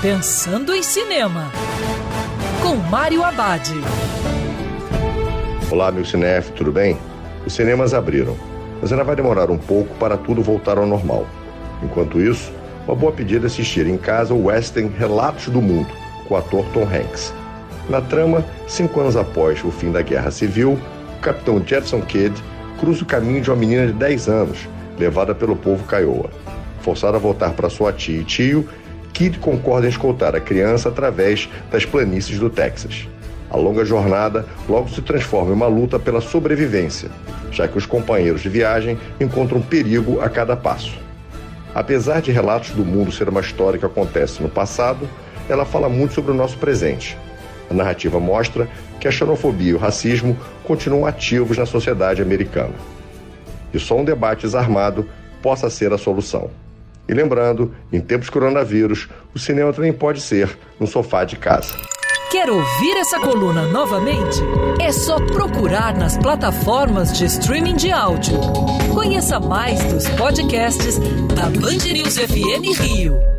Pensando em Cinema, com Mário Abad. Olá, meu cinef, tudo bem? Os cinemas abriram, mas ainda vai demorar um pouco para tudo voltar ao normal. Enquanto isso, uma boa pedida é assistir em casa o western Relatos do Mundo, com o ator Tom Hanks. Na trama, cinco anos após o fim da Guerra Civil, o capitão Jetson Kidd cruza o caminho de uma menina de 10 anos, levada pelo povo Kiowa. Forçado a voltar para sua tia e tio, Concorda em escoltar a criança através das planícies do Texas. A longa jornada logo se transforma em uma luta pela sobrevivência, já que os companheiros de viagem encontram perigo a cada passo. Apesar de relatos do mundo ser uma história que acontece no passado, ela fala muito sobre o nosso presente. A narrativa mostra que a xenofobia e o racismo continuam ativos na sociedade americana. E só um debate desarmado possa ser a solução. E lembrando, em tempos de coronavírus, o cinema também pode ser no sofá de casa. Quer ouvir essa coluna novamente? É só procurar nas plataformas de streaming de áudio. Conheça mais dos podcasts da Band News FM Rio.